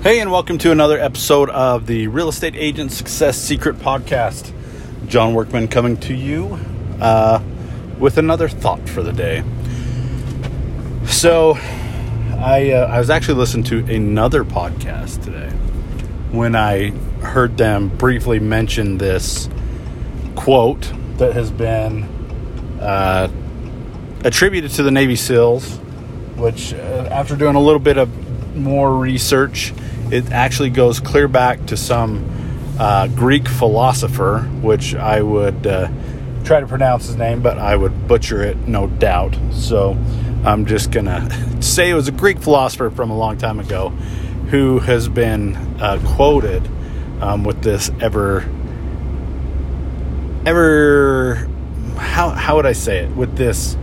Hey, and welcome to another episode of the Real Estate Agent Success Secret Podcast. John Workman coming to you uh, with another thought for the day. So, I, uh, I was actually listening to another podcast today when I heard them briefly mention this quote that has been uh, attributed to the Navy SEALs, which, uh, after doing a little bit of more research, it actually goes clear back to some uh, Greek philosopher, which I would uh, try to pronounce his name, but I would butcher it, no doubt. So I'm just going to say it was a Greek philosopher from a long time ago who has been uh, quoted um, with this ever, ever, how, how would I say it? With this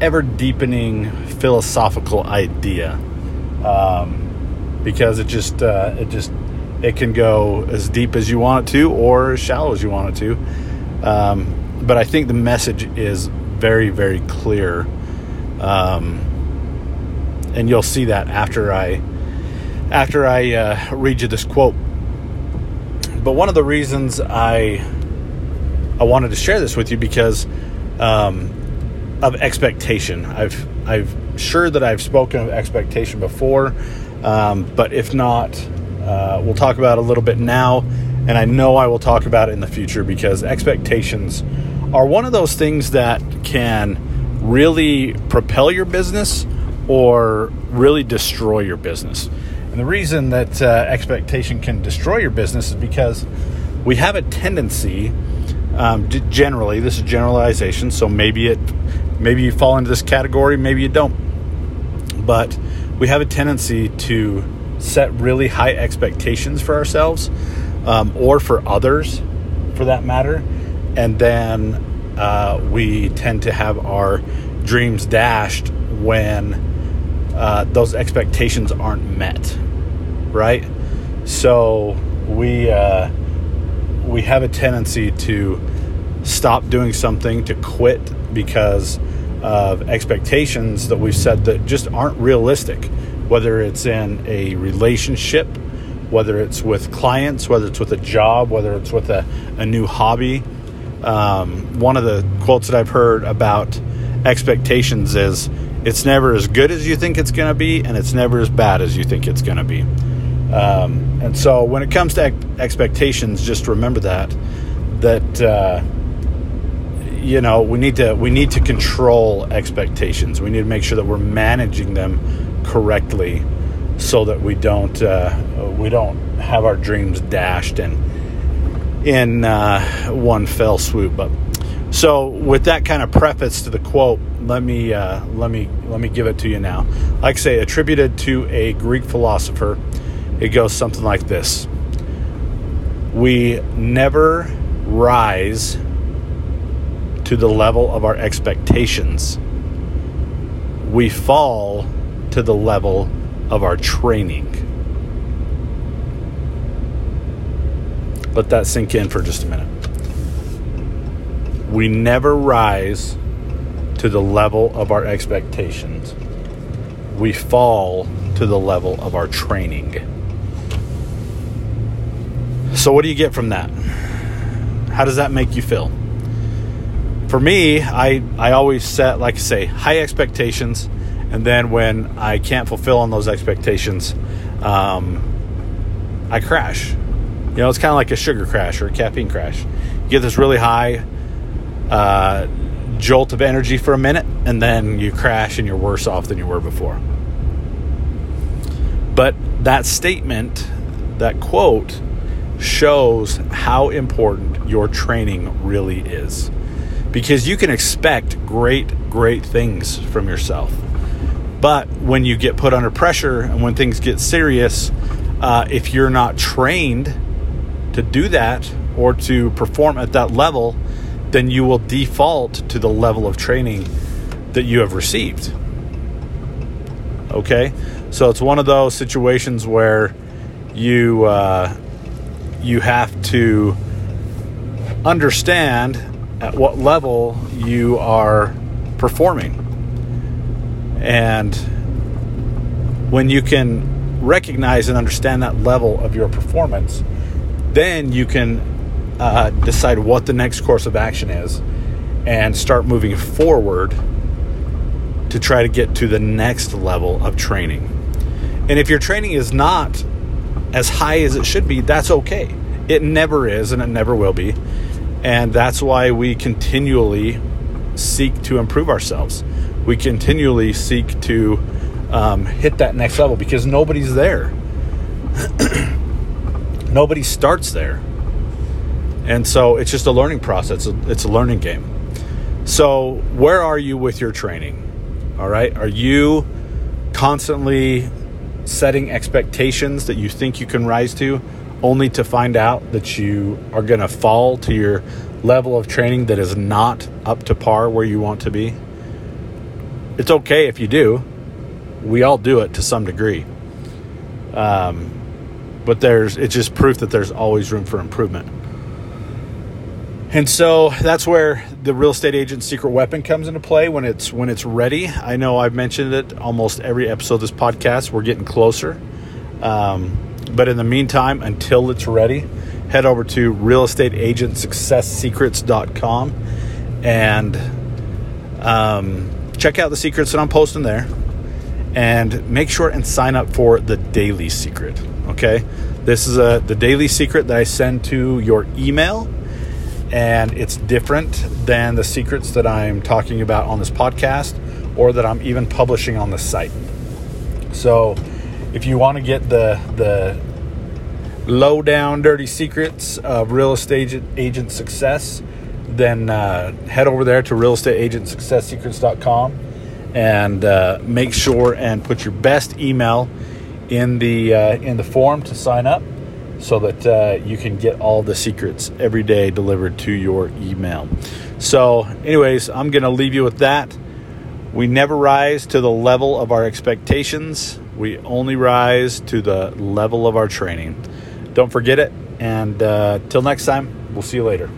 ever deepening philosophical idea. Um, because it just uh, it just it can go as deep as you want it to or as shallow as you want it to. Um, but I think the message is very very clear, um, and you'll see that after I after I uh, read you this quote. But one of the reasons I I wanted to share this with you because um, of expectation. I've I've sure that I've spoken of expectation before. Um, but if not, uh, we'll talk about a little bit now, and I know I will talk about it in the future because expectations are one of those things that can really propel your business or really destroy your business. And the reason that uh, expectation can destroy your business is because we have a tendency, um, generally, this is generalization, so maybe it, maybe you fall into this category, maybe you don't, but we have a tendency to set really high expectations for ourselves um, or for others for that matter. And then uh, we tend to have our dreams dashed when uh, those expectations aren't met right? So we uh, we have a tendency to stop doing something to quit because of expectations that we've said that just aren't realistic, whether it's in a relationship, whether it's with clients, whether it's with a job, whether it's with a, a new hobby. Um, one of the quotes that I've heard about expectations is it's never as good as you think it's going to be, and it's never as bad as you think it's going to be. Um, and so when it comes to expectations, just remember that, that, uh, you know we need to we need to control expectations. We need to make sure that we're managing them correctly so that we don't uh, we don't have our dreams dashed in in uh, one fell swoop. But so with that kind of preface to the quote let me uh, let me let me give it to you now. Like I say attributed to a Greek philosopher it goes something like this we never rise to the level of our expectations. We fall to the level of our training. Let that sink in for just a minute. We never rise to the level of our expectations. We fall to the level of our training. So, what do you get from that? How does that make you feel? for me, I I always set like I say high expectations, and then when I can't fulfill on those expectations, um, I crash. You know, it's kind of like a sugar crash or a caffeine crash. You get this really high uh, jolt of energy for a minute, and then you crash and you're worse off than you were before. But that statement, that quote, shows how important your training really is because you can expect great, great things from yourself. But when you get put under pressure and when things get serious, uh, if you're not trained to do that or to perform at that level, then you will default to the level of training that you have received. Okay, so it's one of those situations where you uh, you have to understand at what level you are performing. And when you can recognize and understand that level of your performance, then you can uh, decide what the next course of action is and start moving forward to try to get to the next level of training. And if your training is not as high as it should be, that's okay. It never is and it never will be. And that's why we continually seek to improve ourselves. We continually seek to um, hit that next level because nobody's there. Nobody starts there. And so it's just a learning process, it's a learning game. So, where are you with your training? All right. Are you constantly setting expectations that you think you can rise to only to find out that you are going to fall to your level of training that is not up to par where you want to be? It's okay if you do we all do it to some degree. Um, but there's it's just proof that there's always room for improvement. And so that's where the real estate agent's secret weapon comes into play when it's when it's ready. I know I've mentioned it almost every episode of this podcast. We're getting closer. Um, but in the meantime, until it's ready, head over to realestateagentsuccesssecrets.com and um, check out the secrets that I'm posting there and make sure and sign up for the daily secret. Okay, this is a the daily secret that I send to your email, and it's different than the secrets that I'm talking about on this podcast or that I'm even publishing on the site. So, if you want to get the the low down dirty secrets of real estate agent success, then uh, head over there to realestateagentsuccesssecrets.com and uh, make sure and put your best email in the uh, in the form to sign up so that uh, you can get all the secrets every day delivered to your email. So, anyways, I'm going to leave you with that. We never rise to the level of our expectations. We only rise to the level of our training. Don't forget it. And uh, till next time, we'll see you later.